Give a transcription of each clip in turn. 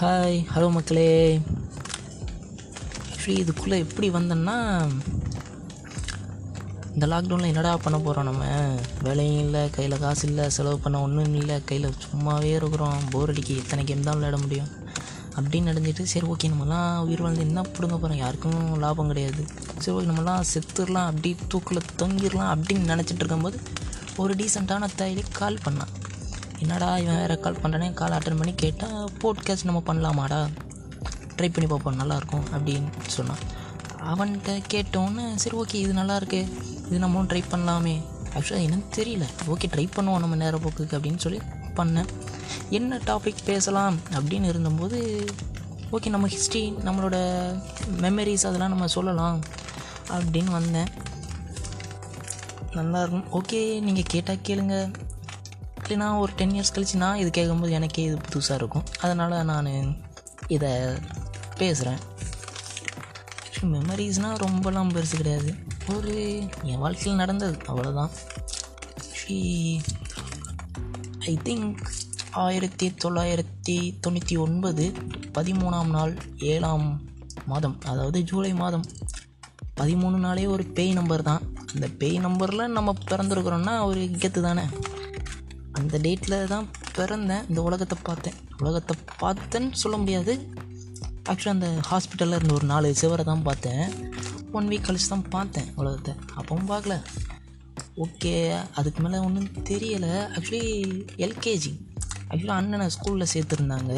Hi hello மக்களே. Actually இதுக்குள்ளே எப்படி வந்தேன்னா இந்த லாக்டவுனில் என்னடா பண்ண போகிறோம் நம்ம? வேலையும் இல்லை கையில் காசு இல்லை செலவு பண்ண ஒன்றும் இல்லை கையில் சும்மாவே இருக்கிறோம். போர் அடிக்க எத்தனை கேம் தான் விளையாட முடியும்? அப்படின்னு நடந்துட்டு சரி ஓகே நம்மலாம் உயிர் வாழ்ந்து என்ன பிடுங்க போகிறோம் யாருக்கும் லாபம் கிடையாது. சரி ஓகே நம்மலாம் செத்துடலாம் அப்படி தூக்கில் தொங்கிடலாம் அப்படின்னு நினச்சிட்டு இருக்கும்போது ஒரு டீசெண்டான தாயிலே கால் பண்ணான். என்னடா இவன் வேறு கால் பண்ணுறானே கால் அட்டன் பண்ணி கேட்டால் போட்காஸ்ட் நம்ம பண்ணலாமாடா? ட்ரை பண்ணி பார்ப்போம் நல்லாயிருக்கும் அப்படின்னு சொன்னான். அவன்கிட்ட கேட்டோன்னே சரி ஓகே இது நல்லாயிருக்கு. இது நம்மளும் ட்ரை பண்ணலாமே. ஆக்சுவலாக என்னன்னு தெரியல. ஓகே ட்ரை பண்ணுவோம் நம்ம நேர போக்குக்கு அப்படின்னு சொல்லி பண்ணேன். என்ன டாபிக் பேசலாம்? அப்படின்னு இருந்தபோது ஓகே நம்ம ஹிஸ்ட்ரி நம்மளோட மெமரிஸ் அதெல்லாம் நம்ம சொல்லலாம் அப்படின்னு வந்தேன். நல்லா இருக்கும் ஓகே நீங்கள் கேட்டால் கேளுங்க. எக்ஸாக்ட்லினா ஒரு டென் இயர்ஸ் கழிச்சு நான் இது கேட்கும்போது எனக்கே இது புதுசாக இருக்கும். அதனால் நான் இதை பேசுகிறேன் மெமரிஸ்னால் ரொம்பலாம் பெருசு கிடையாது. ஒரு என் வாழ்க்கையில் நடந்தது அவ்வளோதான் ஐ திங்க் ஆயிரத்தி தொள்ளாயிரத்தி தொண்ணூற்றி ஒன்பது பதிமூணாம் நாள் ஏழாம் மாதம் அதாவது ஜூலை மாதம். பதிமூணு நாளே ஒரு பேய் நம்பர் தான். அந்த பேய் நம்பரில் நம்ம பிறந்திருக்கிறோன்னா ஒரு கெத்து தானே? அந்த டேட்டில் தான் பிறந்தேன். இந்த உலகத்தை பார்த்தேன். உலகத்தை பார்த்தேன்னு சொல்ல முடியாது. ஆக்சுவலாக அந்த ஹாஸ்பிட்டலில் இருந்த ஒரு நாலு சிவரை தான் பார்த்தேன். ஒன் வீக் கழிச்சு தான் பார்த்தேன் உலகத்தை. அப்பவும் பார்க்கல. ஓகே அதுக்கு மேலே ஒன்றும் தெரியலை. ஆக்சுவலி எல்கேஜி ஆக்சுவலாக அண்ணனை ஸ்கூலில் சேர்த்துருந்தாங்க.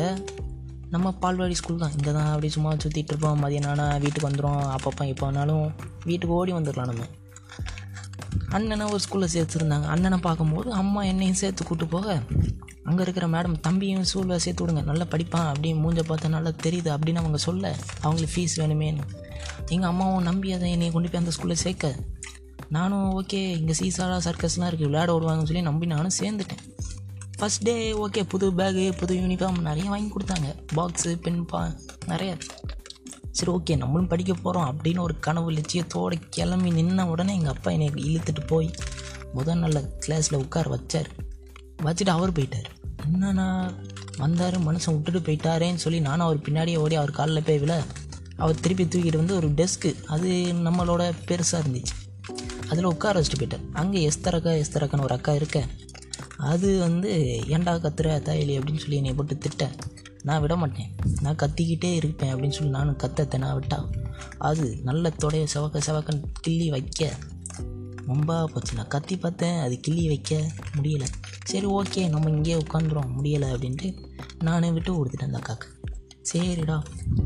நம்ம பால்வாடி ஸ்கூல் தான். இங்கே தான் அப்படி சும்மா சுற்றிட்டு இருப்போம். மதியம் ஆனால் வீட்டுக்கு வந்துடும் அப்பப்போ எப்போ வேணாலும் வீட்டுக்கு ஓடி வந்துடலாம் நம்ம. அண்ணனை ஒரு ஸ்கூலில் சேர்த்துருந்தாங்க. அண்ணனை பார்க்கும்போது அம்மா என்னையும் சேர்த்து கூட்டு போக அங்கே இருக்கிற மேடம் தம்பியும் ஸ்கூலில் சேர்த்து விடுங்க நல்லா படிப்பான் அப்படின்னு மூஞ்ச பார்த்தா நல்லா தெரியுது அப்படின்னு அவங்க சொல்ல அவங்களுக்கு ஃபீஸ் வேணுமேன்னு. எங்கள் அம்மாவும் நம்பி அதை என்னை கொண்டு போய் அந்த ஸ்கூலில் சேர்க்க. நானும் ஓகே இங்கே சீசாலாக சர்க்கஸ்லாம் இருக்குது விளையாட விடுவாங்கன்னு சொல்லி நம்பி நானும் சேர்ந்துட்டேன். ஃபஸ்ட் டே ஓகே புது பேகு புது யூனிஃபார்ம் நிறைய வாங்கி கொடுத்தாங்க. பாக்ஸு பென் பா நிறைய. சரி ஓகே நம்மளும் படிக்க போகிறோம் அப்படின்னு ஒரு கனவு லட்சியத்தோடு கிளம்பி நின்ன உடனே எங்கள் அப்பா என்னை இழுத்துட்டு போய் முதல் நல்ல கிளாஸில் உட்கார வச்சார். வச்சுட்டு அவர் போயிட்டார். என்னண்ணா வந்தார் மனுஷன் விட்டுட்டு போயிட்டாரேன்னு சொல்லி நானும் அவர் பின்னாடியே ஓடி அவர் காலில் போய் விழ அவர் திருப்பி தூக்கிட்டு வந்து ஒரு டெஸ்க்கு அது நம்மளோட பெருசாக இருந்துச்சு. அதில் உட்கார வச்சுட்டு போயிட்டார். அங்கே எஸ்தரக்கா எஸ்தரக்கான்னு ஒரு அக்கா இருக்க அது வந்து ஏண்டா கத்துற தாயலி? அப்படின்னு சொல்லி என்னை போட்டு திட்ட. நான் விட மாட்டேன். நான் கத்திக்கிட்டே இருப்பேன் அப்படின்னு சொல்லி நானும் கத்தத்தை நான் விட்டா. அது நல்ல தொடைய செவக்க செவக்கன்னு கிள்ளி வைக்க ரொம்ப போச்சு. நான் கத்தி பார்த்தேன் அது கிள்ளி வைக்க முடியலை. சரி ஓகே நம்ம இங்கேயே உட்காந்துரும் முடியலை அப்படின்ட்டு நானே விட்டு கொடுத்துட்டேன் அந்த அக்காக்கு. சரிடா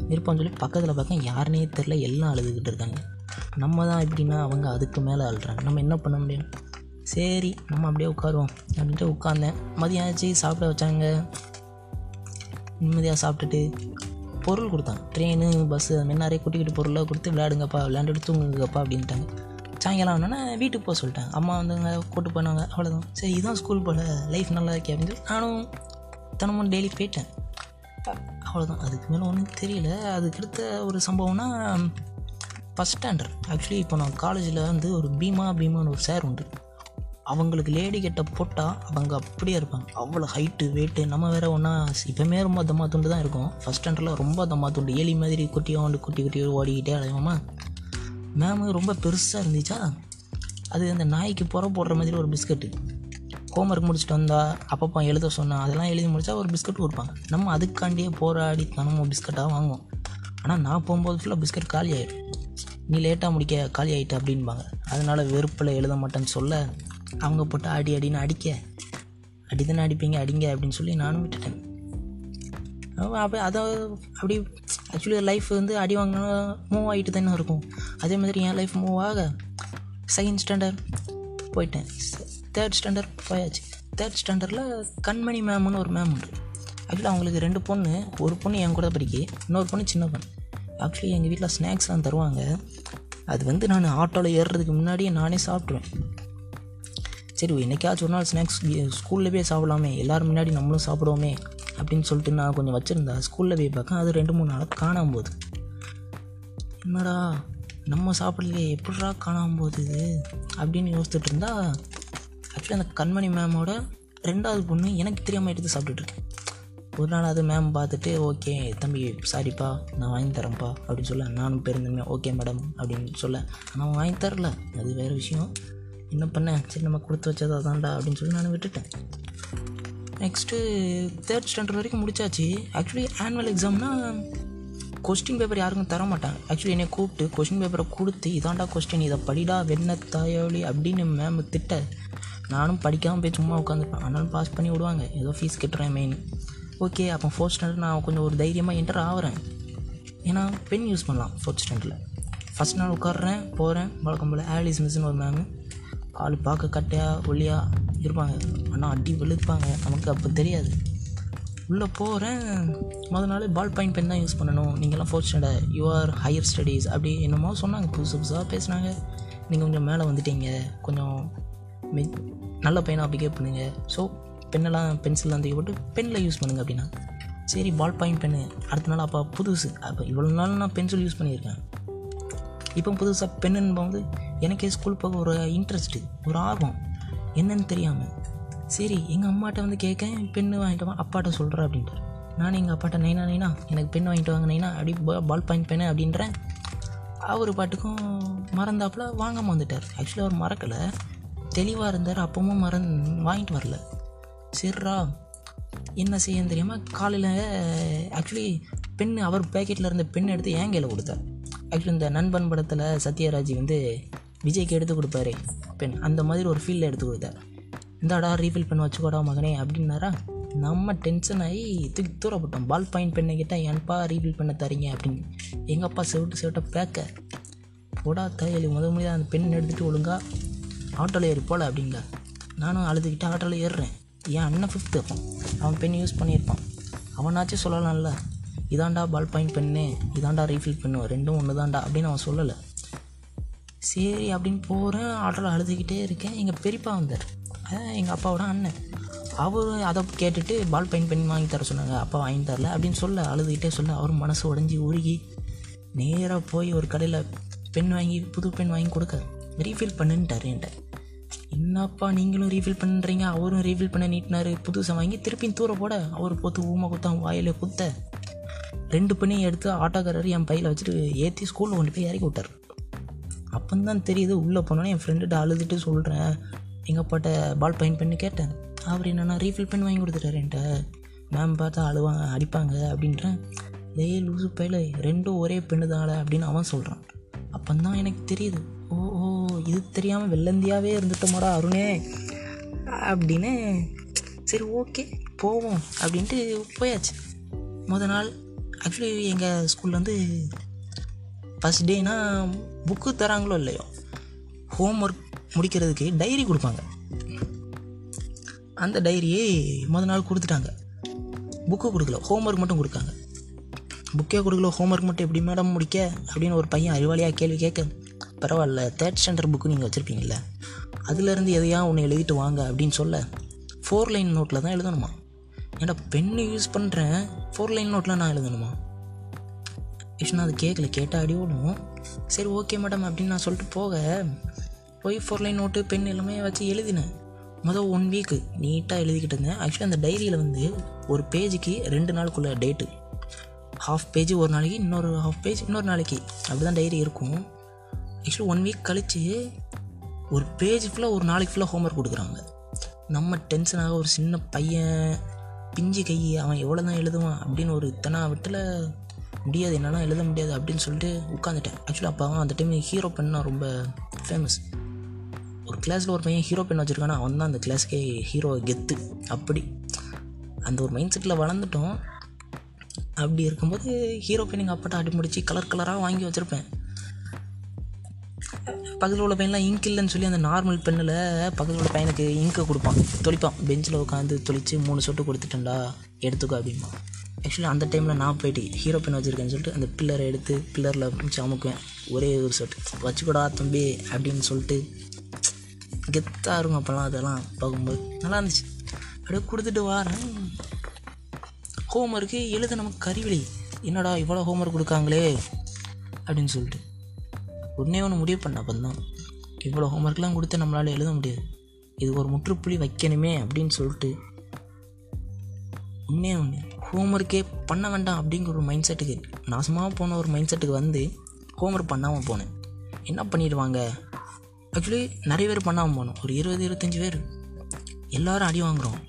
இருப்போம்னு சொல்லி பக்கத்தில் பக்கம் யாருனே தெரில எல்லாம் அழுதுகிட்டு இருக்காங்க. நம்ம தான் எப்படின்னா அவங்க அதுக்கு மேலே அழுறாங்க. நம்ம என்ன பண்ண முடியும்? சரி நம்ம அப்படியே உட்காருவோம் அப்படின்ட்டு உட்காந்தேன் மதியம் ஆச்சு சாப்பிட வச்சாங்க. நிம்மதியாக சாப்பிட்டுட்டு பொருள் கொடுத்தாங்க ட்ரெயின் பஸ்ஸு அது மாதிரி நிறைய குட்டி குட்டி பொருளாக கொடுத்து விளையாடுங்கப்பா விளையாண்டுட்டு தூங்குங்கப்பா அப்படின்ட்டாங்க. சாயங்காலம் ஆனோன்னா வீட்டுக்கு போக சொல்லிட்டாங்க. அம்மா வந்துங்க கூட்டு போனாங்க அவ்வளோதான் சரி இதுதான் ஸ்கூல் போல். லைஃப் நல்லா இருக்கே அப்படின்னு சொல்லி நானும் தினமும் டெய்லி போயிட்டேன். அவ்வளோதான் அதுக்கு மேலே ஒன்றும் தெரியல. அதுக்கடுத்த ஒரு சம்பவம்னா ஃபஸ்ட் ஸ்டாண்டர்ட் ஆக்சுவலி இப்போ நான் காலேஜில் வந்து ஒரு பீமா பீமான்னு ஒரு சார் உண்டு. அவங்களுக்கு லேடி கெட்ட போட்டால் அவங்க அப்படியே இருப்பாங்க. அவ்வளோ ஹைட்டு வெயிட்டு நம்ம வேறு ஒன்றா இப்போமே ரொம்ப தம்மா துண்டு தான் இருக்கும். ஃபஸ்ட் ஸ்டாண்டர்டில் ரொம்ப தம்மா துண்டு. எலி மாதிரி குட்டியோண்டு குட்டி குட்டி ஓடிக்கிட்டே அலையோமா மேமு ரொம்ப பெருசாக இருந்துச்சா? அது அந்த நாய்க்கு புற போடுற மாதிரி ஒரு பிஸ்கட்டு ஹோம்ஒர்க் முடிச்சுட்டு வந்தால் அப்பப்போ எழுத சொன்னால் அதெல்லாம் எழுதி முடித்தா ஒரு பிஸ்கட் கொடுப்பாங்க. நம்ம அதுக்காண்டியே போராடி தினமும் பிஸ்கட்டாக வாங்குவோம். ஆனால் நான் போகும்போது ஃபுல்லாக பிஸ்கட் காலி ஆகிடும் நீ லேட்டாக முடிக்க காலி ஆகிட்ட அப்படின்பாங்க அதனால் வெறுப்பில் எழுத மாட்டேன்னு சொல்ல அவங்க போட்டு அடி அடின்னு அடிக்க. அடி தானே அடிப்பீங்க அடிங்க அப்படின்னு சொல்லி நானும் விட்டுட்டேன். அப்போ அதை அப்படி ஆக்சுவலி லைஃப் வந்து அடி வாங்கினா மூவ் ஆகிட்டு தானே இருக்கும். அதே மாதிரி என் லைஃப் மூவ் ஆக செகண்ட் ஸ்டாண்டர்ட் போயிட்டேன். தேர்ட் ஸ்டாண்டர்ட் போயாச்சு. தேர்ட் ஸ்டாண்டர்டில் கண்மணி மேம்னு ஒரு மேம் உண்டு. ஆக்சுவலி அவங்களுக்கு ரெண்டு பொண்ணு ஒரு பொண்ணு என் கூட படிக்க இன்னொரு பொண்ணு சின்ன பொண்ணு. ஆக்சுவலி எங்கள் வீட்டில் ஸ்நாக்ஸ்லாம் தருவாங்க. அது வந்து நான் ஆட்டோவில் ஏறுறதுக்கு முன்னாடியே நானே சாப்பிட்ருவேன் சரி என்னைக்காச்சும் ஒரு நாள் ஸ்நாக்ஸ் ஸ்கூலில் போய் சாப்பிடலாமே எல்லோரும் முன்னாடி நம்மளும் சாப்பிடுவோமே அப்படின்னு சொல்லிட்டு நான் கொஞ்சம் வச்சுருந்தா ஸ்கூலில் போய் பார்க்க அது ரெண்டு மூணு நாளாக காணாமல் போகுது. என்னடா நம்ம சாப்பிடலையே எப்படிடா காணாமல் போகுது இது? அப்படின்னு யோசிச்சுட்டு இருந்தா ஆக்சுவலி அந்த கண்மணி மேமோட ரெண்டாவது பொண்ணு எனக்கு தெரியாமல் எடுத்து சாப்பிட்டுட்ருக்கேன் ஒரு நாள் அது மேம் பார்த்துட்டு ஓகே தம்பி சாரிப்பா நான் வாங்கி தரேன்ப்பா அப்படின்னு சொல்ல நானும் பெருந்தன்மையாக ஓகே மேடம் அப்படின்னு சொல்ல ஆனால் அவன் வாங்கி தரல. அது வேறு விஷயம். என்ன பண்ணேன் சரி நம்ம கொடுத்து வச்சது அதான்டா அப்படின்னு சொல்லி நான் விட்டுட்டேன். நெக்ஸ்ட்டு தேர்ட் ஸ்டாண்டர்ட் வரைக்கும் முடிச்சாச்சு. ஆக்சுவலி ஆனுவல் எக்ஸாம்னா கொஸ்டின் பேப்பர் யாருக்கும் தர மாட்டாங்க. ஆக்சுவலி என்னை கூப்பிட்டு கொஸ்டின் பேப்பரை கொடுத்து இதாண்டா கொஸ்டின் இதை படிடா வெண்ண தாயோலி அப்படின்னு மேம் திட்ட நானும் படிக்காமல் போய் சும்மா உட்காந்துருப்பேன் ஆனாலும் பாஸ் பண்ணி விடுவாங்க. ஏதோ ஃபீஸ் கட்டுறேன் மெயின் ஓகே அப்போ ஃபோர்த் ஸ்டாண்டர்ட் நான் கொஞ்சம் ஒரு தைரியமாக என்டர் ஆகிறேன் ஏன்னா பென் யூஸ் பண்ணலாம் ஃபோர்த் ஸ்டாண்டர்டில் ஃபஸ்ட் நாள் உட்காடுறேன் போகிறேன் வழக்கம் போல் ஆலிஸ் மிஸ்னு ஒரு மேமு ஆள் பார்க்க கட்டையாக ஒல்லியாக இருப்பாங்க. ஆனால் அடி வெளுப்பாங்க. நமக்கு அப்போ தெரியாது. உள்ளே போகிறேன் முதல் நாள் பால் பாயிண்ட் பென் தான் யூஸ் பண்ணணும். நீங்கள்லாம் fourth standard you are higher studies அப்படி என்னமோ சொன்னாங்க. புதுசு புதுசாக பேசுனாங்க. நீங்கள் கொஞ்சம் மேலே வந்துட்டீங்க. கொஞ்சம் மி நல்ல பையனாக பிகேவ் பண்ணுங்க. ஸோ பென்னெல்லாம் பென்சில்லாம் தூக்கி போட்டு பென்னில் யூஸ் பண்ணுங்க அப்படின்னா. சரி பால் பாயிண்ட் பென்னு அடுத்த நாள் அப்போ புதுசு. அப்போ இவ்வளோ நாள் நான் பென்சில் யூஸ் பண்ணியிருக்கேன். இப்போ புதுசாக பெண்ணுன்னு போது எனக்கே ஸ்கூல் போக ஒரு இன்ட்ரெஸ்ட்டு ஒரு ஆர்வம். என்னன்னு தெரியாமல் சரி எங்கள் அம்மாட்ட வந்து கேட்கேன் பெண்ணு வாங்கிட்டு வா அப்பாட்ட சொல்கிறேன் அப்படின்ட்டு நான் எங்கள் அப்பாட்ட நைனா நைனா எனக்கு பெண் வாங்கிட்டு வாங்க நைனா அப்படி பால் பாயிண்ட் பெண்ணு அப்படின்றேன் அவர் பாட்டுக்கும் மறந்தாப்புல வாங்காமல் வந்துட்டார். ஆக்சுவலி அவர் மறக்கலை. தெளிவாக இருந்தார் அப்பவும் மறந் வாங்கிட்டு வரல. சரிடா என்ன செய்யன்னு தெரியாமல் காலையில் ஆக்சுவலி பெண் அவர் பேக்கெட்டில் இருந்த பெண் எடுத்து ஏன் கையில் கொடுத்தார். ஆக்சுவலி இந்த நண்பன் படத்தில் சத்யராஜ் வந்து விஜய்க்கு எடுத்து கொடுப்பாரு. பெண் அந்த மாதிரி ஒரு ஃபீல்டில் எடுத்து கொடுத்தார். இந்தாடா ரீஃபில் பண்ண வச்சுக்கோடா மகனே அப்படின்னாரா? நம்ம டென்ஷன் ஆகி தூக்கி தூரப்பட்டோம் பால் பாயிண்ட் பெண்ணை கேட்டால் ஏன்ப்பா ரீஃபில் பண்ண தரீங்க? அப்படின்னு. எங்கள் அப்பா செவிட்டு செவிட்ட பேக்க. போடா தையலி முத முறையாக அந்த பெண் எடுத்துகிட்டு ஒழுங்கா ஆட்டோவில் ஏறி போல அப்படிங்க நானும் அழுதுகிட்டு ஆட்டோவில் ஏறுறேன். என் அண்ணன் ஃபிஃப்த்து அவன் பென் யூஸ் பண்ணியிருப்பான். அவனாச்சும் சொல்லலாம்ல. இதாண்டா பால் பாயிண்ட் பெண்ணு இதாண்டா ரீஃபில் பெண்ணு ரெண்டும் ஒன்று தான்டா அப்படின்னு அவன் சொல்லலை. சரி அப்படின்னு போகிறேன் ஆட்டோவில் அழுதுகிட்டே இருக்கேன். எங்கள் பெரியப்பா வந்தார். அதான் எங்கள் அப்பாவோட அண்ணன். அவர் அதை கேட்டுட்டு பால் பெயிண்ட் பண்ணி வாங்கி தர சொன்னாங்க. அப்பா வாங்கி தரல அப்படின்னு சொல்ல அழுதுகிட்டே சொல்ல அவர் மனசு உடஞ்சி உருகி நேராக போய் ஒரு கடையில் பென் வாங்கி புது பென் வாங்கி கொடுக்க ரீஃபில் பண்ணுன்ட்டார் என்கிட்ட. என்னப்பா நீங்களும் ரீஃபில் பண்ணுறீங்க அவரும் ரீஃபில் பண்ண நீட்டினாரு. புதுசாக வாங்கி திருப்பியும் தூர போட அவர் போத்து ஊமை குத்தான் வாயில குத்த. ரெண்டு பெண்ணையும் எடுத்து ஆட்டோக்காரர் என் பையில் வச்சுட்டு ஏற்றி ஸ்கூலில் கொண்டு போய் இறக்கி விட்டார். அப்போந்தான் தெரியுது உள்ளே போனோன்னே என் ஃப்ரெண்டுகிட்ட அழுதுட்டு சொல்கிறேன் எங்கள் அப்பாட்ட பால் பெயிண்ட் பண்ணி கேட்டேன். அவர் என்னென்னா ரீஃபில் பண்ணி வாங்கி கொடுத்துட்டாரு என்கிட்ட. மேம் பார்த்தா அழுவாங்க அடிப்பாங்க அப்படின்றேன். டேய் லூசு பையில ரெண்டும் ஒரே பெண்ணு தானே அப்படின்னு அவன் சொல்கிறான் அப்போந்தான் எனக்கு தெரியுது ஓ ஓ இது தெரியாமல் வெள்ளந்தியாவே இருந்துட்டோமாடா அருணே அப்படின்னு சரி ஓகே போவோம் அப்படின்ட்டு போயாச்சு. முத நாள் ஆக்சுவலி எங்கள் ஸ்கூலில் வந்து ஃபஸ்ட் டேனா புக்கு தராங்களோ இல்லையோ? ஹோம் ஒர்க் முடிக்கிறதுக்கு டைரி கொடுப்பாங்க. அந்த டைரியே மொதல் நாள் கொடுத்துட்டாங்க. புக்கு கொடுக்கல ஹோம் ஒர்க் மட்டும் கொடுக்காங்க. புக்கே கொடுக்கல ஹோம் ஒர்க் மட்டும் எப்படி மேடம் முடிக்க? அப்படின்னு ஒரு பையன் அறிவாளியாக கேள்வி கேட்க பரவாயில்ல தேர்ட் ஸ்டாண்டர்ட் புக்கு நீங்கள் வச்சுருப்பீங்கள அதுலேருந்து எதையா ஒன்று எழுதிட்டு வாங்க? அப்படின்னு சொல்ல ஃபோர் லைன் நோட்டில் தான் எழுதணுமா? ஏன்டா பெண்ணு யூஸ் பண்ணுறேன் ஃபோர் லைன் நோட்லாம் நான் எழுதணுமா? நான் அது கேட்கல கேட்டால் அடி ஓடும் சரி ஓகே மேடம் அப்படின்னு நான் சொல்லிட்டு போக. போய் ஃபோர் லைன் நோட்டு பென் எல்லாமே வச்சு எழுதினேன். மொதல் ஒன் வீக்கு நீட்டாக எழுதிக்கிட்டு இருந்தேன். ஆக்சுவலி அந்த டைரியில் வந்து ஒரு பேஜுக்கு ரெண்டு நாளுக்குள்ள டேட்டு ஹாஃப் பேஜ் ஒரு நாளைக்கு இன்னொரு ஹாஃப் பேஜ் இன்னொரு நாளைக்கு. அப்படி தான் டைரி இருக்கும். ஆக்சுவலி ஒன் வீக் கழித்து ஒரு பேஜ் ஃபுல்லாக ஒரு நாளைக்கு ஃபுல்லாக ஹோம்ஒர்க் கொடுக்குறாங்க. நம்ம டென்ஷனாக ஒரு சின்ன பையன் பிஞ்சு கை அவன் எவ்வளோ தான் எழுதுவான் அப்படின்னு ஒரு இத்தனை விட்டில் முடியாது. என்னால் எழுத முடியாது அப்படின்னு சொல்லிட்டு உட்காந்துட்டேன் ஆக்சுவலி அப்போ அந்த டைம் ஹீரோ பென்னா ரொம்ப ஃபேமஸ் ஒரு கிளாஸில் ஒரு பையன் ஹீரோ பென் வச்சுருக்கானா அவன் தான் அந்த கிளாஸ்க்கே ஹீரோ கெத்து. அப்படி. அந்த ஒரு மைண்ட் செட்டில் வளர்ந்துட்டோம். அப்படி இருக்கும்போது ஹீரோ பென் எங்கள் அப்பாட்ட அடி முடிச்சு கலர் கலராக வாங்கி வச்சுருப்பேன். பக்கத்தில் உள்ள பையன்லாம் இங்க் இல்லைன்னு சொல்லி அந்த நார்மல் பெண்ணில் பக்கத்தில் உள்ள பையனுக்கு இங்கை கொடுப்பான். தொளிப்பான். பெஞ்சில் உட்காந்து தொளித்து மூணு சொட்டு கொடுத்துட்டேன்டா. எடுத்துக்கோ அப்படிமா ஆக்சுவலி அந்த டைமில் நான் போயிட்டு ஹீரோ பென் வச்சுருக்கேன்னு சொல்லிட்டு அந்த பில்லரை எடுத்து பில்லரில் பிடிச்சி அமுக்குவேன் ஒரே ஒரு சொட்டு. வச்சுக்கூடா தம்பி அப்படின்னு சொல்லிட்டு கெத்தாக இருக்கும் அப்போல்லாம் அதெல்லாம் பார்க்கும்போது. நல்லா இருந்துச்சு. அப்படியே கொடுத்துட்டு வாரேன். ஹோம் ஒர்க்கு எழுத நமக்கு கறிவிலி என்னடா இவ்வளோ ஹோம் ஒர்க் கொடுக்காங்களே அப்படின்னு சொல்லிட்டு. ஒன்றே ஒன்று முடிவு பண்ண அப்போ தான் இவ்வளோ ஹோம்ஒர்க்லாம் கொடுத்து நம்மளால் எழுத முடியாது. இது ஒரு முற்றுப்புள்ளி வைக்கணுமே அப்படின்னு சொல்லிட்டு ஒன்றே ஒன்று ஹோம்ஒர்க்கே பண்ண வேண்டாம் அப்படிங்கிற ஒரு மைண்ட் செட்டுக்கு நாசமாக போன ஒரு மைண்ட் செட்டுக்கு வந்து ஹோம்ஒர்க் பண்ணாமல் போனேன். என்ன பண்ணிடுவாங்க? ஆக்சுவலி நிறைய பேர் பண்ணாமல் போனோம். ஒரு இருபது இருபத்தஞ்சி பேர். எல்லாரும் அடி வாங்குகிறோம்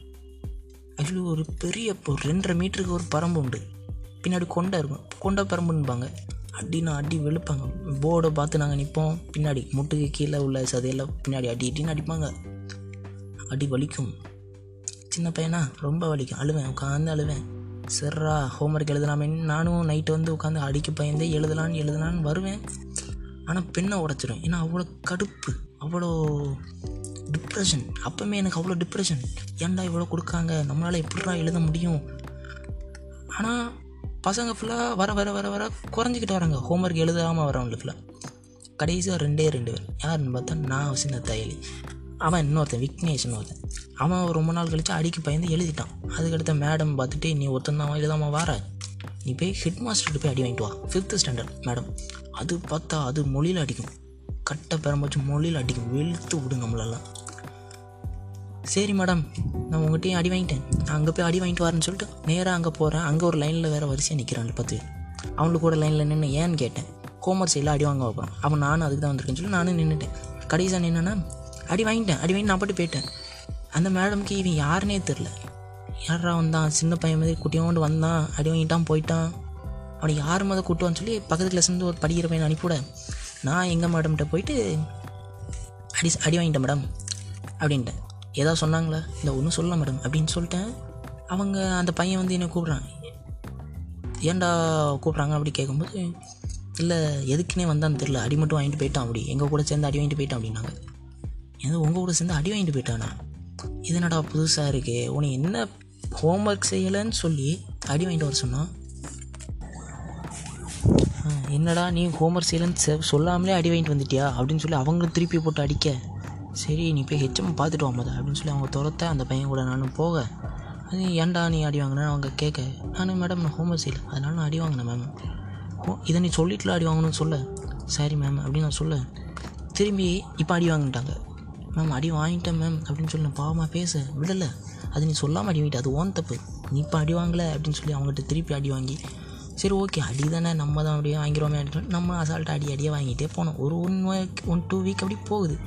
ஆக்சுவலி ஒரு பெரிய ஒரு ரெண்டரை மீட்டருக்கு ஒரு பரம்பு உண்டு. பின்னாடி கொண்டை இருக்கும். கொண்டை பரம்புன்பாங்க அடினா அடி வெளுப்பாங்க. போர்டை பார்த்து நாங்கள் நிற்போம் பின்னாடி முட்டுக்கு கீழே உள்ள சதையெல்லாம் பின்னாடி அடி அடின்னு அடிப்பாங்க. அடி வலிக்கும். சின்ன பையனா ரொம்ப வலிக்கும். அழுவேன் உட்காந்து அழுவேன். சரிரா ஹோம்ஒர்க் எழுதலாமேன்னு நானும் நைட்டு வந்து உட்காந்து அடிக்க பயந்தே எழுதலான்னு எழுதலான்னு வருவேன். ஆனால் பெண்ணை உடச்சிடும். ஏன்னா அவ்வளோ கடுப்பு அவ்வளோ டிப்ரெஷன் அப்போவுமே எனக்கு அவ்வளோ டிப்ரெஷன் ஏன்டா இவ்வளோ கொடுக்காங்க? நம்மளால் எப்படிடா எழுத முடியும்? ஆனால் பசங்க ஃபுல்லாக வர வர வர வர குறைஞ்சிக்கிட்டு வராங்க. ஹோம்ஒர்க் எழுதாமல் வரவங்க கடைசியாக ரெண்டே ரெண்டு பேர் யாருன்னு பார்த்தா நான் சின்ன தயலி. அவன் இன்னொருத்தன் விக்னேஷ்னு ஒருத்தன் அவன் ரொம்ப நாள் கழித்து அடிக்க பயந்து எழுதிட்டான். அதுக்கடுத்த மேடம் பார்த்துட்டு நீ ஒருத்தன் தான் எழுதாமல் வார. நீ போய் ஹெட் மாஸ்டர்கிட்ட போய் அடி வாங்கிட்டு வா. ஃபிஃப்த்து ஸ்டாண்டர்ட் மேடம் அது பார்த்தா அது மொழியில் அடிக்கும். கட்டை பெரம்பச்சு மொழியில் அடிக்கும். வெளுத்து விடும் நம்மளெல்லாம். சரி மேடம் நான் உங்கள்கிட்டயும் அடி வாங்கிட்டேன். நான் அங்கே போய் அடி வாங்கிட்டு வரேன்னு சொல்லிட்டு நேராக அங்கே போகிறேன் அங்கே ஒரு லைனில் வேறு வரிசையாக நிற்கிறான் பத்து பேர் கூட லைனில் நின்று ஏன்னு கேட்டேன். கோமர்ஸ் சைடில் அடி வாங்க வைப்பான். அவன் நானும் அதுக்கு தான் வந்திருக்கேன்னு சொல்லி நானும் நின்றுட்டேன் கடைசியாக நின்னேன்னா அடி வாங்கிட்டேன் அடி வாங்கி நான் பாட்டு போயிட்டேன். அந்த மேடம்க்கு இவன் யாருனே தெரில யாரா வந்தான்? சின்ன பையன் மாதிரி குட்டியோண்டு வந்தான். அடி வாங்கிட்டான் போயிட்டான். அவனை யார் மொதல் கூட்டுவான்னு சொல்லி பக்கத்து கிளாஸ்லேருந்து ஒரு படிக்கிற பையனை அனுப்பிவிட. நான் எங்கள் மேடம்கிட்ட போயிட்டு அடி அடி வாங்கிட்டேன் மேடம் அப்படின்ட்டேன். ஏதாவது சொன்னாங்களா? இல்லை ஒன்றும் சொல்ல மேடம் அப்படின்னு சொல்லிட்டேன். அவங்க அந்த பையன் வந்து என்னை கூப்பிட்றான். ஏன்டா கூப்பிட்றாங்க அப்படி கேட்கும்போது இல்லை எதுக்குன்னே வந்தான்னு தெரில அடி மட்டும் வாங்கிட்டு போயிட்டான் அப்படி. எங்கள் கூட சேர்ந்து அடி வாங்கிட்டு போயிட்டான் அப்படின்னாங்க. ஏதோ உங்கள் கூட சேர்ந்து அடி வாங்கிட்டு போயிட்டானா? இது என்னடா புதுசாக இருக்கே? உனக்கு என்ன ஹோம்ஒர்க் செய்யலைன்னு சொல்லி அடி வாங்கிட்டு வர சொன்னான். என்னடா நீ ஹோம்ஒர்க் செய்யலைன்னு சொல்லாமலே அடி வாங்கிட்டு வந்துட்டியா? அப்படின்னு சொல்லி அவங்களும் திருப்பி போட்டு அடிக்க. சரி நீ போய் ஹெச்எம் பார்த்துட்டு வாமத அப்படின்னு சொல்லி அவங்க துரத்த அந்த பையன் கூட நானும் போக. அது ஏன்டா நீ அடி வாங்கினேன் அவங்க கேட்க நானும் மேடம் நான் ஹோம்ஒர்க் செய்யல அதனால நான் அடி வாங்கினேன் மேம் ஹோ இதை நீ சொல்லிட்டுல அடி வாங்கணும்னு சொல்ல? சரி மேம் அப்படின்னு நான் சொல்ல. திரும்பி இப்போ அடி வாங்கிட்டாங்க. மேம் அடி வாங்கிட்டேன் மேம் அப்படின்னு சொல்லி நான் பாவமாக பேச விடலை. அது நீ சொல்லாமல் அடி வாங்கிட்ட. அது ஓன் தப்பு. நீ இப்போ அடி வாங்கலை? அப்படின்னு சொல்லி அவங்ககிட்ட திருப்பி அடி வாங்கி சரி ஓகே அடி தானே. நம்ம தான் அப்படியே வாங்கிடுவோமே அப்படின்னு நம்ம அசால்ட்டாக அடி அடியே வாங்கிட்டே போனோம். ஒரு one week one two week அப்படி போகுது.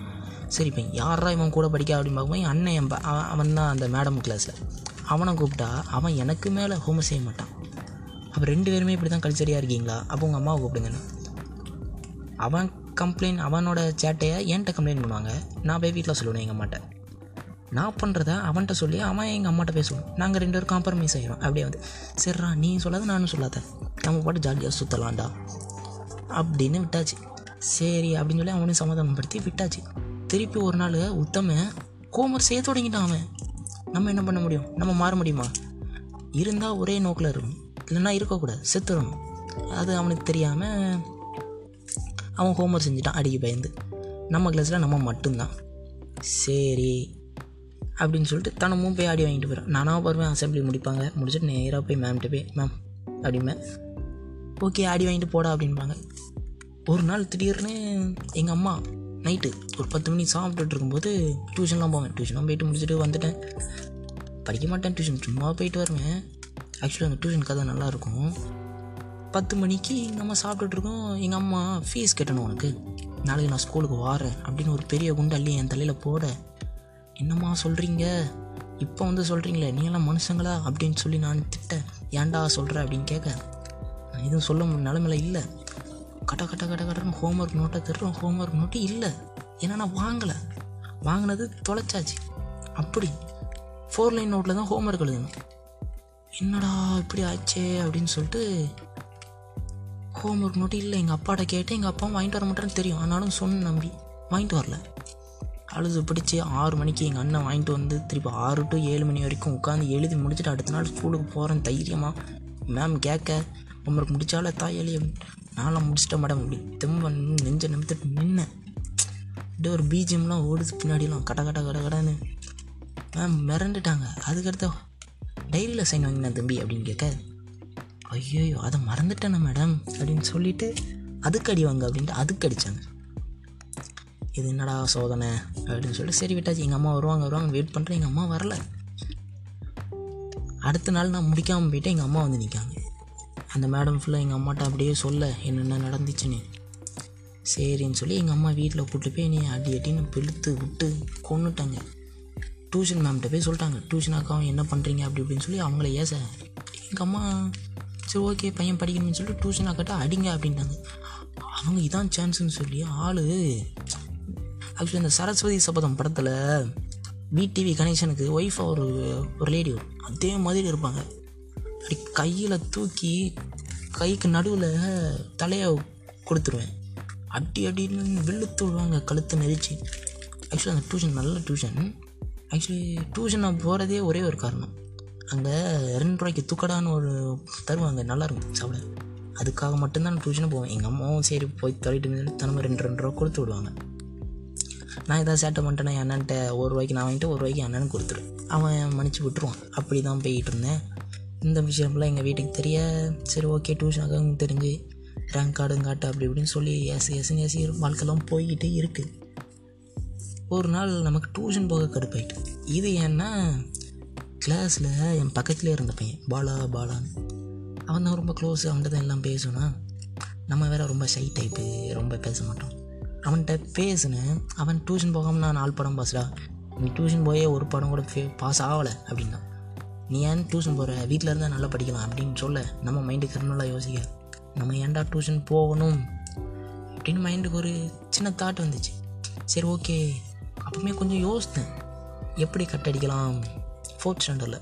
சரி இப்போ யாரா இவன் கூட படிக்க அப்படின்னு பார்க்கும்போது என் அண்ணன் என் அவன் அவன் தான் அந்த மேடம் கிளாஸில் அவனை கூப்பிட்டா அவன் எனக்கு மேலே ஹோம் செய்ய மாட்டான். அப்போ ரெண்டு பேருமே இப்படி தான் கல்ச்சரியாக இருக்கீங்களா? அப்போ உங்கள் அம்மாவை கூப்பிடுங்கன்னு அவன் கம்ப்ளைண்ட் அவனோட சேட்டையை என்கிட்ட கம்ப்ளைண்ட் பண்ணுவாங்க. நான் போய் வீட்டில் சொல்லுவேன் எங்கள் அம்மாட்ட. நான் பண்ணுறத அவன்கிட்ட சொல்லி அவன் எங்கள் அம்மாட்ட பேசுவோம் நாங்கள் ரெண்டு பேரும் காம்ப்ரமைஸ் ஆகிடும் அப்படியே வந்து சரிடா நீ சொல்லாத நானும் சொல்லாத நம்ம பாட்டு ஜாலியாக சுற்றலாம்டா அப்படின்னு விட்டாச்சு. சரி அப்படின்னு சொல்லி அவனையும் சமாதானப்படுத்தி விட்டாச்சு. திருப்பி ஒரு நாள் உத்தம கோமர் செய்ய தொடங்கிட்டான் அவன். நம்ம என்ன பண்ண முடியும்? நம்ம மாற முடியுமா? இருந்தால் ஒரே நோக்கில் இருக்கும் இல்லைன்னா இருக்கக்கூடாது. செத்துடணும் அது அவனுக்கு தெரியாமல் அவன் ஹோம்ஒர்க் செஞ்சுட்டான் அடிக்க பயந்து. நம்ம கிளாஸில் நம்ம மட்டும்தான். சரி. அப்படின்னு சொல்லிட்டு தனமும் போய் ஆடி வாங்கிட்டு போயிடும். நானாக வருவேன் அசம்பிளி முடிப்பாங்க. முடிச்சுட்டு நேராக போய் மேம்கிட்ட போய் மேம் அப்படிமே ஓகே ஆடி வாங்கிட்டு போடா அப்படின்பாங்க ஒரு நாள் திடீர்னு எங்கள் அம்மா நைட்டு ஒரு பத்து மணி சாப்பிட்டுட்டு இருக்கும்போது டியூஷன்லாம் போவேன். டியூஷன்லாம் போயிட்டு முடிச்சுட்டு வந்துட்டேன். படிக்க மாட்டேன் டியூஷன் சும்மா போயிட்டு வருவேன். ஆக்சுவலி அந்த டியூஷன் கதை நல்லாயிருக்கும். பத்து மணிக்கு நம்ம சாப்பிட்டுட்டு இருக்கோம். எங்கள் அம்மா ஃபீஸ் கட்டணும் உனக்கு. நாளைக்கு நான் ஸ்கூலுக்கு வாரேன் அப்படின்னு ஒரு பெரிய குண்டு அள்ளி என் தலையில் போட என்னம்மா சொல்கிறீங்க இப்போ வந்து சொல்கிறீங்களே நீங்களாம் மனுஷங்களா? அப்படின்னு சொல்லி நான் திட்டேன் ஏன்டா சொல்கிற அப்படின்னு கேட்க நான் எதுவும் சொல்ல மு- நிலமையில இல்லை. கட்ட கட்ட கட்ட கட்டன்னு ஹோம்ஒர்க் நோட்டை தருவோம் ஹோம்ஒர்க் நோட்டு இல்லை. ஏன்னா நான் வாங்கலை. வாங்கினது தொலைச்சாச்சு. அப்படி. ஃபோர் லைன் நோட்டில் தான் ஹோம்ஒர்க் எழுதணும். என்னடா இப்படி ஆச்சே அப்படின்னு சொல்லிட்டு ஹோம்ஒர்க் நோட்டு இல்லை. எங்கள் அப்பாட்ட கேட்டு எங்கள் அப்பாவும் வாங்கிட்டு வர மாட்டேன்னு தெரியும். ஆனாலும் சொன்ன நம்பி. வாங்கிட்டு வரல. அழுது பிடிச்சி ஆறு மணிக்கு எங்கள் அண்ணன் வாங்கிட்டு வந்து திருப்பி ஆறு டு ஏழு மணி வரைக்கும் உட்காந்து எழுதி முடிச்சுட்டு அடுத்த நாள் ஸ்கூலுக்கு போகிறேன் தைரியமாக மேம் கேட்க. ஹோம்ஒர்க் முடிச்சால தாயலி நான்லாம் முடிச்சிட்டேன் மேடம். இப்படி திரும்ப நெஞ்ச நிமித்துட்டு நின்னேன். அப்படியே ஒரு பிஜிஎம்லாம் ஓடுது. பின்னாடிலாம் கட கட கட கடன்னு. மேம் மிரண்டுட்டாங்க. அதுக்கடுத்து டைரியில் சைன் வாங்கினேன் தம்பி அப்படின்னு கேட்க ஐயோயோ அதை மறந்துட்டேனே மேடம் அப்படின்னு சொல்லிட்டு அதுக்கு அடி வாங்க அப்படின்ட்டு அதுக்கு அடித்தாங்க இது என்னடா சோதனை அப்படின்னு சொல்லிட்டு சரி விட்டாச்சு. எங்கள் அம்மா வருவாங்க வருவாங்க. வெயிட் பண்ணுறேன் எங்கள் அம்மா வரல. அடுத்த நாள் நான் முடிக்காமல் போயிட்டு எங்கள் அம்மா வந்து நிற்காங்க அந்த மேடம் ஃபுல்லாக எங்கள் அம்மாட்ட அப்படியே சொல்ல என்னென்ன நடந்துச்சுன்னு. சரின்னு சொல்லி எங்கள் அம்மா வீட்டில் கூப்பிட்டு போய் நீ அடி அடின்னு பிழுத்து விட்டு கொண்டுட்டாங்க டியூஷன் மேம்கிட்ட போய் சொல்லிட்டாங்க. டியூஷன் அக்காவும் என்ன பண்ணுறீங்க அப்படி இப்படின்னு சொல்லி அவங்கள ஏச எங்கள் அம்மா சரி ஓகே பையன் படிக்கணும்னு சொல்லிட்டு டியூஷன் அக்காட்ட அடிங்க அப்படின்ட்டாங்க அவங்க இதான் சான்ஸ்னு சொல்லி ஆள் ஆக்சுவலி இந்த சரஸ்வதி சபதம் படத்தில் விடிவி கணேசனுக்கு ஒய்ஃபாக ஒரு ஒரு லேடி அதே மாதிரி இருப்பாங்க. அப்படி கையில் தூக்கி கைக்கு நடுவில் தலையை கொடுத்துருவேன். அடி அடின்னு வெளுத்து விடுவாங்க கழுத்தை நெரிச்சு. ஆக்சுவலி அந்த டியூஷன் நல்ல டியூஷன் ஆக்சுவலி டியூஷன் நான் போகிறதே ஒரே ஒரு காரணம். அங்கே ரெண்டு ரூபாய்க்கு துக்கடான்னு ஒரு தருவாங்க நல்லாயிருக்கும் சாப்பிட. அதுக்காக மட்டும்தான் நான் டியூஷனு போவேன். எங்கள் அம்மாவும் சரி போய் தள்ளிட்டு தினமும் ரெண்டு ரெண்டு ரூபா கொடுத்து விடுவாங்க. நான் எதாவது சேட்டை பண்ணிட்டேன்னா என் அண்ணன்ட்ட ஒரு ரூபாய்க்கு நான் வாங்கிட்டு ஒரு ரூபாய்க்கு என் அண்ணனுக்கு கொடுத்துருவேன். அவன் மன்னிச்சு விட்டுருவான். அப்படி தான் போய்கிட்டு இருந்தேன். இந்த விஷயம்லாம் எங்கள் வீட்டுக்கு தெரிய சரி ஓகே டியூஷனாக தெரிஞ்சு ரேங்க் கார்டும் காட்டு அப்படி இப்படின்னு சொல்லி ஏசி ஏசுன்னு ஏசி வாழ்க்கைலாம் போய்கிட்டே இருக்குது ஒரு நாள் நமக்கு டியூஷன் போக கடுப்பாயிட்டு. இது ஏன்னா கிளாஸில் என் பக்கத்துலேயே இருந்த பையன் பாலா பாலான்னு. அவன் தான் ரொம்ப க்ளோஸ் அவன்கிட்ட தான் எல்லாம் பேசுனா நம்ம வேற ரொம்ப ஷை டைப்பு ரொம்ப பேச மாட்டோம். அவன்கிட்ட பேசினேன் அவன் டியூஷன் போகாமல் நான் நாலு படம் பாஸ்டா நீ டியூஷன் போயே ஒரு படம் கூட ஃபே பாஸ் ஆகலை அப்படின்னா. நீ ஏன் டியூஷன் போகிற வீட்டில் இருந்தால் நல்லா படிக்கலாம் அப்படின்னு சொல்ல நம்ம மைண்டு கர்னலாக யோசிக்க. நம்ம ஏன்டா டியூஷன் போகணும்? அப்படின்னு மைண்டுக்கு ஒரு சின்ன தாட் வந்துச்சு. சரி ஓகே அப்பவுமே கொஞ்சம் யோசித்தேன். எப்படி கட் அடிக்கலாம்? ஃபோர்த் ஸ்டாண்டர்டில்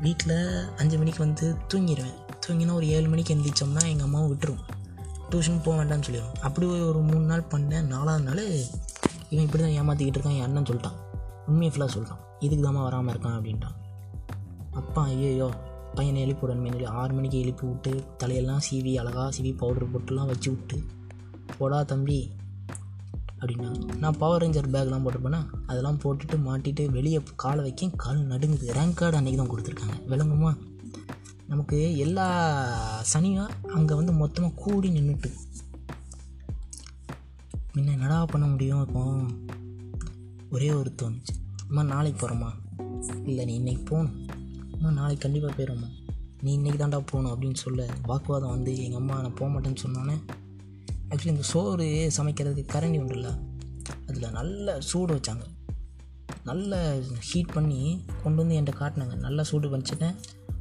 வீட்டில் அஞ்சு மணிக்கு வந்து தூங்கிடுவேன் தூங்கினா ஒரு ஏழு மணிக்கு எந்திரிச்சோம்னா எங்கள் அம்மாவை விட்டுரும். டியூஷன் போக வேண்டாம்னு சொல்லிடும் அப்படி ஒரு மூணு நாள் பண்ணேன். நாலாவது நாள் இவன் இப்படி தான் ஏமாற்றிக்கிட்டு இருக்கான் என் அண்ணன் சொல்லிட்டான். உண்மையை ஃபுல்லாக சொல்லிட்டான் இதுக்கு தாம்மா வராமல் இருக்கான் அப்படின்ட்டான். அப்பா ஐயோ பையனை எழுப்பி விடணுமே. ஆறு மணிக்கு எழுப்பி விட்டு தலையெல்லாம் சீவி அழகா சீவி பவுடர் போட்டுலாம் வச்சு விட்டு போடா தம்பி அப்படின்னா நான் பவர் ரேஞ்சர் பேக்லாம் போட்டிருப்பேன்னா அதெல்லாம் போட்டுட்டு மாட்டிட்டு வெளியே காலை வைக்க கால் நடுங்குது. ரேங்க் கார்டு அன்றைக்கி தான் கொடுத்துருக்காங்க. விளங்குமா? நமக்கு எல்லா சனியும் அங்கே வந்து மொத்தமாக கூடி நின்றுட்டு முன்ன என்னடா பண்ண முடியும் இப்போ? ஒரே ஒரு தோணுச்சு. அம்மா நாளைக்கு போகிறோமா இல்லை நீ இன்னைக்கு போகணும். அம்மா நாளைக்கு கண்டிப்பாக போயிடும்மா நீ இன்றைக்கி தான்டா போகணும் அப்படின்னு சொல்ல வாக்குவாதம் வந்து எங்கள் அம்மா நான் போக மாட்டேன்னு சொன்னோன்னே ஆக்சுவலி இந்த சோறு சமைக்கிறதுக்கு கரண்டி உண்டுல்ல அதில் நல்ல சூடு வச்சாங்க. நல்ல ஹீட் பண்ணி கொண்டு வந்து என்கிட்ட காட்டினாங்க. நல்லா சூடு பண்ணிச்சிட்டேன்.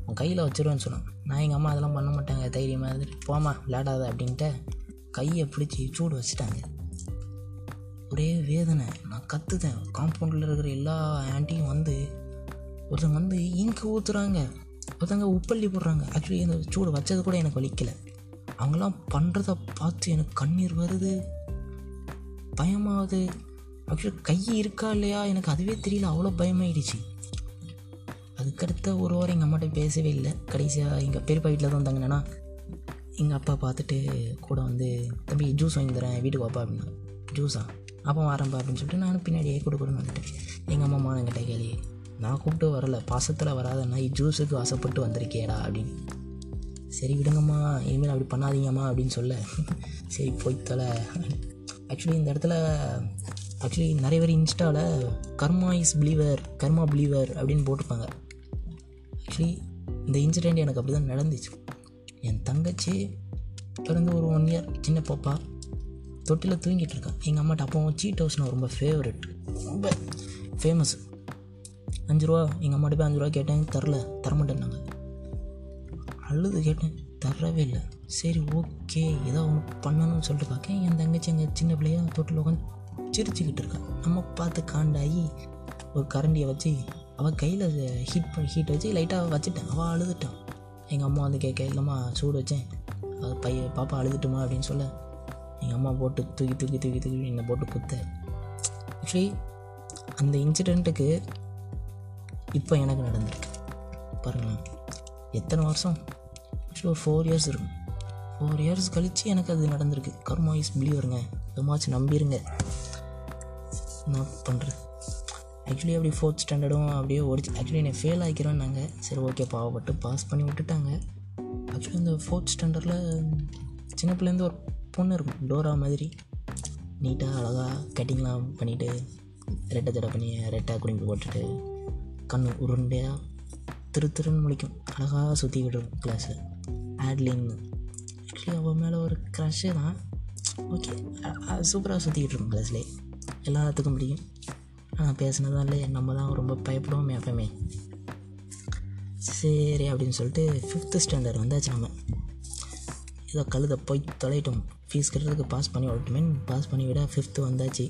உன் கையில் வச்சிருவேன்னு சொன்னான். நான் எங்கள் அம்மா அதெல்லாம் பண்ண மாட்டாங்க தைரியமாக இருந்துட்டு போமா விளையாடாத அப்படின்ட்டு கையை பிடிச்சி சூடு வச்சுட்டாங்க. ஒரே வேதனை. நான் கற்றுதேன் காம்பவுண்டில் இருக்கிற எல்லா ஆண்டியும் வந்து ஒருத்தங்க வந்து இங்கு ஊற்றுறாங்க ஒருத்தங்க உப்பள்ளி போடுறாங்க. ஆக்சுவலி இந்த சூடு வச்சது கூட எனக்கு வலிக்கலை. அவங்களாம் பண்ணுறத பார்த்து எனக்கு கண்ணீர் வருது. பயமாகுது. ஆக்சுவலி கை இருக்கா இல்லையா? எனக்கு அதுவே தெரியல. அவ்வளோ பயமாயிடுச்சு. அதுக்கடுத்த ஒரு வாரம் எங்கள் அம்மாட்ட பேசவே இல்லை. கடைசியாக எங்கள் பெரியப்பா வீட்டில் தான் தங்கினேன்னா எங்கள் அப்பா பார்த்துட்டு கூட வந்து தம்பி ஜூஸ் வாங்கி தரேன். வீட்டுக்கு வாப்பா அப்படின்னா ஜூஸா அப்போ வரேன்ப்பா அப்படின்னு சொல்லிட்டு நான் பின்னாடியே கூட கூட வந்துட்டேன். எங்கள் அம்மா என்கிட்ட கேள்வி நான் கூப்பிட்டு வரல. பாசத்தில் வராத நான் ஜூஸுக்கு ஆசைப்பட்டு வந்திருக்கேடா அப்படின்னு. சரி விடுங்கம்மா. இனிமேல் அப்படி பண்ணாதீங்கம்மா அப்படின்னு சொல்ல. சரி போய் தொலை. ஆக்சுவலி இந்த இடத்துல ஆக்சுவலி நிறைய பேர் இன்ஸ்டாவில் karma is believer karma believer அப்படின்னு போட்டிருப்பாங்க. ஆக்சுவலி இந்த இன்சிடெண்ட் எனக்கு அப்படி தான் நடந்துச்சு. என் தங்கச்சி பிறந்து ஒரு ஒன் இயர் சின்ன பாப்பா தொட்டியில் தூங்கிட்டு இருக்கான் எங்கள் அம்மாட்ட அப்போ சீட் ஹவுஸ்னால் ரொம்ப ஃபேவரட் ரொம்ப ஃபேமஸ் அஞ்சு ரூபா எங்கள் அம்மாட்ட போய் அஞ்சு ரூபா கேட்டேன். தரல. தரமாட்டேன்னாங்க அழுது கேட்டேன். தரவே இல்லை. சரி ஓகே. ஏதோ ஒன்று பண்ணணும்னு சொல்லிட்டு பார்க்கேன் என் தங்கச்சி எங்கள் சின்ன பிள்ளையா தொட்டில் உட்காந்து சிரிச்சுக்கிட்டு இருக்கா. நம்ம பார்த்து காண்டாகி ஒரு கரண்டியை வச்சு அவள் கையில் ஹீட் பண்ணி ஹீட் வச்சு லைட்டாக வச்சுட்டேன். அவள் அழுதுட்டான் எங்கள் அம்மா வந்து கேட்க இல்லைம்மா சூடு வச்சேன். அது பைய பாப்பா அழுதுட்டுமா அப்படின்னு சொல்ல எங்கள் அம்மா போட்டு தூக்கி தூக்கி தூக்கி தூக்கி என்னை போட்டு குத்த ஆக்சுவலி அந்த இன்சிடெண்ட்டுக்கு இப்போ எனக்கு நடந்திருக்கு. பாருங்களேன் எத்தனை வருஷம்? ஆக்சுவலி ஒரு ஃபோர் இயர்ஸ் இருக்கும். ஃபோர் இயர்ஸ் கழித்து எனக்கு அது நடந்திருக்கு. கர்மா இஸ் பிலீவருங்க எதுமாச்சும் நம்பிடுங்க என்ன பண்ணுறது ஆக்சுவலி அப்படி ஃபோர்த் ஸ்டாண்டர்டும் அப்படியே ஓடிச்சு ஆக்சுவலி என்னை ஃபெயில் ஆகிக்கிறோன்னாங்க சரி ஓகே பாவப்பட்டு பாஸ் பண்ணி விட்டுட்டாங்க. ஆக்சுவலி இந்த ஃபோர்த் ஸ்டாண்டர்டில் சின்ன பிள்ளைலேருந்து ஒரு பொண்ணு இருக்கும். டோரா மாதிரி. நீட்டாக அழகாக கட்டிங்லாம் பண்ணிவிட்டு ரெட்டை தடை பண்ணி ரெட்டாக குடிம்பு போட்டுட்டு கண் உருண்டையாக திரு திருன்னு முழிக்கும். அழகாக சுற்றிக்கிட்டு இருக்கும் கிளாஸில் ஆட்லின்னு ஆக்சுவலி அவள் மேலே ஒரு க்ரஷ்ஷு தான் ஓகே சூப்பராக சுற்றிக்கிட்டு இருக்கும் கிளாஸ்லேயே எல்லாத்துக்கும் பிடிக்கும். ஆனால் பேசினதும் இல்லை நம்ம தான் ரொம்ப பயப்படுவோமே எப்பவுமே சரி அப்படின்னு சொல்லிட்டு ஃபிஃப்த்து ஸ்டாண்டர்ட் வந்தாச்சு நம்ம. ஏதோ கழுத போய் தொலைட்டும். ஃபீஸ் கட்டுறதுக்கு பாஸ் பண்ணி விடட்டுமே பாஸ் பண்ணி விட ஃபிஃப்த்து வந்தாச்சு.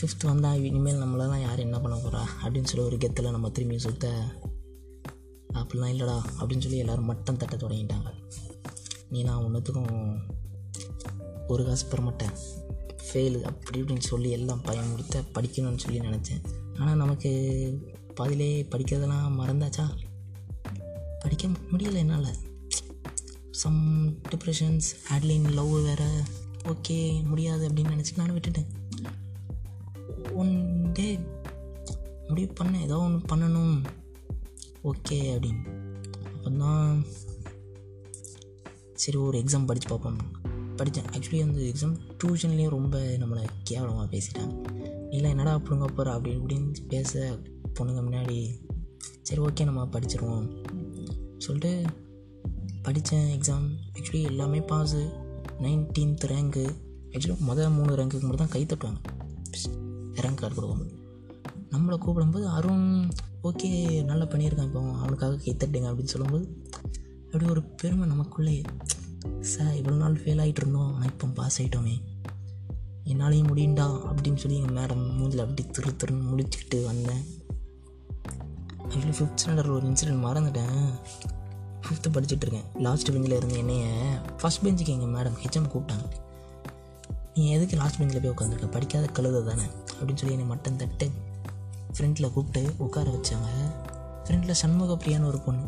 ஃபிஃப்த்து வந்தால் இனிமேல் நம்மளெல்லாம் யார் என்ன பண்ண போகிறா அப்படின்னு சொல்லி ஒரு கெத்தில் நம்ம திரும்பி சுத்த அப்படிலாம் இல்லைடா அப்படின்னு சொல்லி எல்லோரும் மட்டம் தட்ட தொடங்கிட்டாங்க. நீ நான் ஒன்றுத்துக்கும் ஒரு காசு பெற மாட்டேன் ஃபெயிலு அப்படி இப்படின்னு சொல்லி எல்லாம் பயம் முடித்த படிக்கணும்னு சொல்லி நினச்சேன். ஆனால் நமக்கு பாதிலே படிக்கிறதெல்லாம் மறந்தாச்சா? படிக்க முடியலை என்னால். சம் டிப்ரெஷன்ஸ் ஆட்லைன் லவ் வேறு ஓகே முடியாது அப்படின்னு நினச்சி நானும் விட்டுட்டேன். டே முடிவு பண்ண ஏதோ ஒன்று பண்ணணும். ஓகே அப்படின்னு. அப்போ தான் சரி ஒரு எக்ஸாம் படித்து பார்ப்போம். படித்தேன் ஆக்சுவலி அந்த எக்ஸாம் டியூஷன்லேயும் ரொம்ப நம்மளை கேவலமாக பேசிட்டாங்க. இல்லை என்னடா அப்படிங்க போகிற அப்படி இப்படின்னு பேச பொண்ணுங்க முன்னாடி சரி ஓகே நம்ம படிச்சிருவோம். சொல்லிட்டு படித்தேன் எக்ஸாம் ஆக்சுவலி எல்லாமே பாஸு நைன்டீன்த் ரேங்க்கு ஆக்சுவலி மொதல் மூணு ரேங்க்குக்கு மட்டும் தான் கை தட்டுவாங்க. ரேங்க் கார்டு கொடுக்கும்போது நம்மளை கூப்பிடும்போது அருண் ஓகே நல்லா பண்ணியிருக்கான் இப்போ அவனுக்காக கைத்தட்டுங்க அப்படின்னு சொல்லும்போது அப்படி ஒரு பெருமை நமக்குள்ளே சார் இவ்வளோ நாள் ஃபெயில் ஆகிட்டு இருந்தோம் ஆனால் இப்போ பாஸ் ஆகிட்டோமே என்னாலையும் முடியுண்டா அப்படின்னு சொல்லி எங்கள் மேடம் மூஞ்சில் அப்படி திரு திருன்னு முடிச்சுக்கிட்டு வந்தேன். ஆக்சுவலி ஃபிஃப்த் ஸ்டாண்டர்ட் ஒரு இன்சிடென்ட் மறந்துட்டேன். ஃபிஃப்த்து படிச்சுட்டு இருக்கேன். லாஸ்ட் பெஞ்சில் இருந்து என்னைய ஃபஸ்ட் பெஞ்சுக்கு எங்கள் மேடம் ஹெச்எம் கூப்பிட்டாங்க. நீ எதுக்கு லாஸ்ட் பெஞ்சில் போய் உட்காந்துருக்க படிக்காத கழுத தானே. அப்படின்னு சொல்லி என்னை மட்டன் தட்டு. ஃப்ரெண்டில் கூப்பிட்டு உட்கார வச்சாங்க. ஃப்ரெண்டில் சண்முக பிரியான்னு ஒரு பொண்ணு.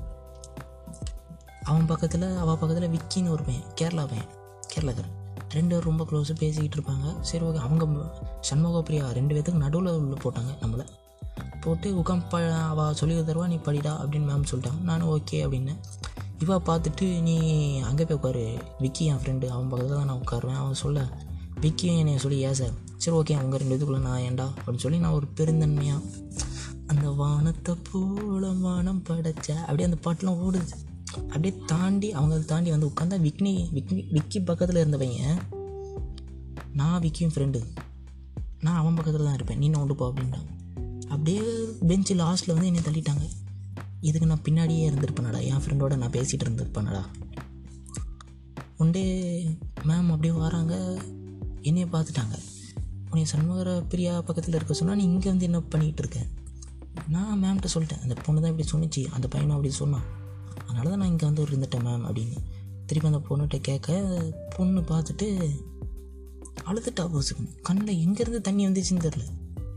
அவன் பக்கத்தில் அவள் பக்கத்தில் விக்கின்னு ஒரு பையன் கேரளா பையன் கேரளாக்காரன். ரெண்டு பேரும் ரொம்ப க்ளோஸாக பேசிக்கிட்டு இருப்பாங்க. சரி ஓகே அவங்க சண்முக பிரியா ரெண்டு பேர்த்துக்கு நடுவில் உள்ள போட்டாங்க நம்மளை. போட்டு உட்காந்து ப அவள் சொல்லி தருவா நீ படிடா அப்படின்னு மேம் சொல்லிட்டாங்க. நானும் ஓகே அப்படின்னேன் இவா பார்த்துட்டு நீ அங்கே போய் உட்காரு. விக்கி என் ஃப்ரெண்டு அவன் பக்கத்தில் தான் நான் உட்காருவேன். அவன் சொல்ல விக்கியும் என்னை சொல்லி ஏன் சார்? சரி ஓகே அவங்க ரெண்டு இதுக்குள்ளே நான் ஏன்டா? அப்படின்னு சொல்லி நான் ஒரு பெருந்தன்மையாக அந்த வானத்தை போல வானம் படைச்ச அப்படியே அந்த பாட்டெலாம் ஓடுது. அப்படியே தாண்டி அவங்க தாண்டி வந்து உட்காந்தா விக்னி விக்னி விக்கி பக்கத்தில் இருந்த பையன் நான் விக்கியும் ஃப்ரெண்டு நான் அவன் பக்கத்தில் தான் இருப்பேன். நீ நான் போ அப்படின்ட்டான். அப்படியே பெஞ்சு லாஸ்ட்டில் வந்து என்னை தள்ளிட்டாங்க. இதுக்கு நான் பின்னாடியே இருந்திருப்பேனடா. என் ஃப்ரெண்டோட நான் பேசிகிட்டு இருந்திருப்பேனடா. ஒன் டே மேம் அப்படியே வராங்க. என்னைய பார்த்துட்டாங்க. உன்னை சண்முகர பிரியா பக்கத்தில் இருக்க சொன்னால் நீ இங்கே வந்து என்ன பண்ணிகிட்டு இருக்கேன் நான் மேம்கிட்ட சொல்லிட்டேன். அந்த பொண்ணு தான் இப்படி சொன்னிச்சு. அந்த பையனும் அப்படி சொன்னான். அதனால தான் நான் இங்கே வந்து இருந்துட்டேன் மேம் அப்படின்னு. திருப்பி அந்த பொண்ணுகிட்ட கேட்க பொண்ணு பார்த்துட்டு அழுதுட்டா போசுக்கணும் கண்ணில் எங்கேருந்து தண்ணி வந்துச்சுன்னு தெரில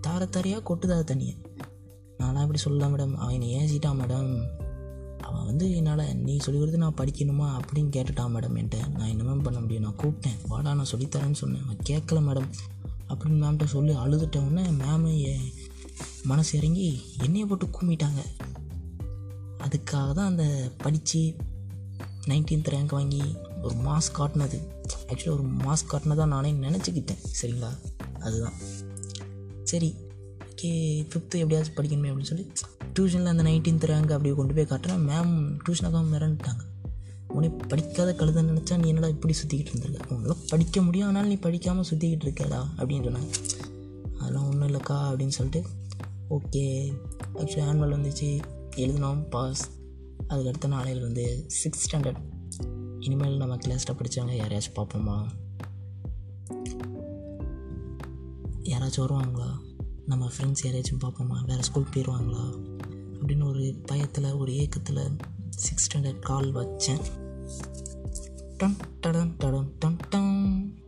தார தாரையாக கொட்டுதா தண்ணியை. நான்லாம் இப்படி சொல்லலாம் மேடம் அவன் என்னை ஏசிட்டான் மேடம் அவன் வந்து என்னால் நீ சொல்லி கொடுத்து நான் படிக்கணுமா? அப்படின்னு கேட்டுட்டான் மேடம் என்கிட்ட. நான் என்ன மேம் பண்ண முடியும்? நான் கூப்பிட்டேன். வாடா நான் சொல்லித்தரேன்னு சொன்னேன். அவன் கேட்கல மேடம் அப்படின்னு மேம்கிட்ட சொல்லி அழுதுட்ட உடனே மேமு மனசு இறங்கி என்னையை போட்டு கும்பிட்டாங்க அதுக்காக தான் அந்த படித்து நைன்டீன்த் ரேங்க் வாங்கி ஒரு மாஸ் காட்டினது. ஆக்சுவலாக ஒரு மாஸ் காட்டினதான் நானே நினச்சிக்கிட்டேன். சரிங்களா? அதுதான். சரி ஓகே ஃபிஃப்த்து எப்படியாச்சும் படிக்கணுமே அப்படின்னு சொல்லி டியூஷனில் அந்த நைன்டீன்த் ரேங்க் அப்படி கொண்டு போய் காட்டுறேன் மேம் டியூஷனுக்காக மிரண்டுட்டாங்க உன்னை படிக்காத கழுத நினச்சா நீ என்னடா இப்படி சுற்றிக்கிட்டு இருந்திருக்க? உங்களால் படிக்க முடியும் ஆனாலும் நீ படிக்காமல் சுற்றிக்கிட்டு இருக்கடா அப்படின்னு சொன்னாங்க. அதெல்லாம் ஒன்றும் இல்லைக்கா அப்படின்னு சொல்லிட்டு ஓகே ஆக்சுவலி ஆனுவல் வந்துச்சு எழுதினோம் பாஸ் அதுக்கடுத்த நாளையில் வந்து சிக்ஸ் ஸ்டாண்டர்ட் இனிமேல் நம்ம கிளாஸில் படித்தவங்க யாரையாச்சும் பார்ப்போமா? யாராச்சும் வருவாங்களா? நம்ம ஃப்ரெண்ட்ஸ் யாரையாச்சும் பார்ப்போமா? வேறு ஸ்கூல் போயிடுவாங்களா அப்படின்னு ஒரு பயத்தில் ஒரு ஏக்கத்தில் சிக்ஸ் ஸ்டாண்டர்ட் கால் வச்சேன். டன் டடன் டடன் டன் டன்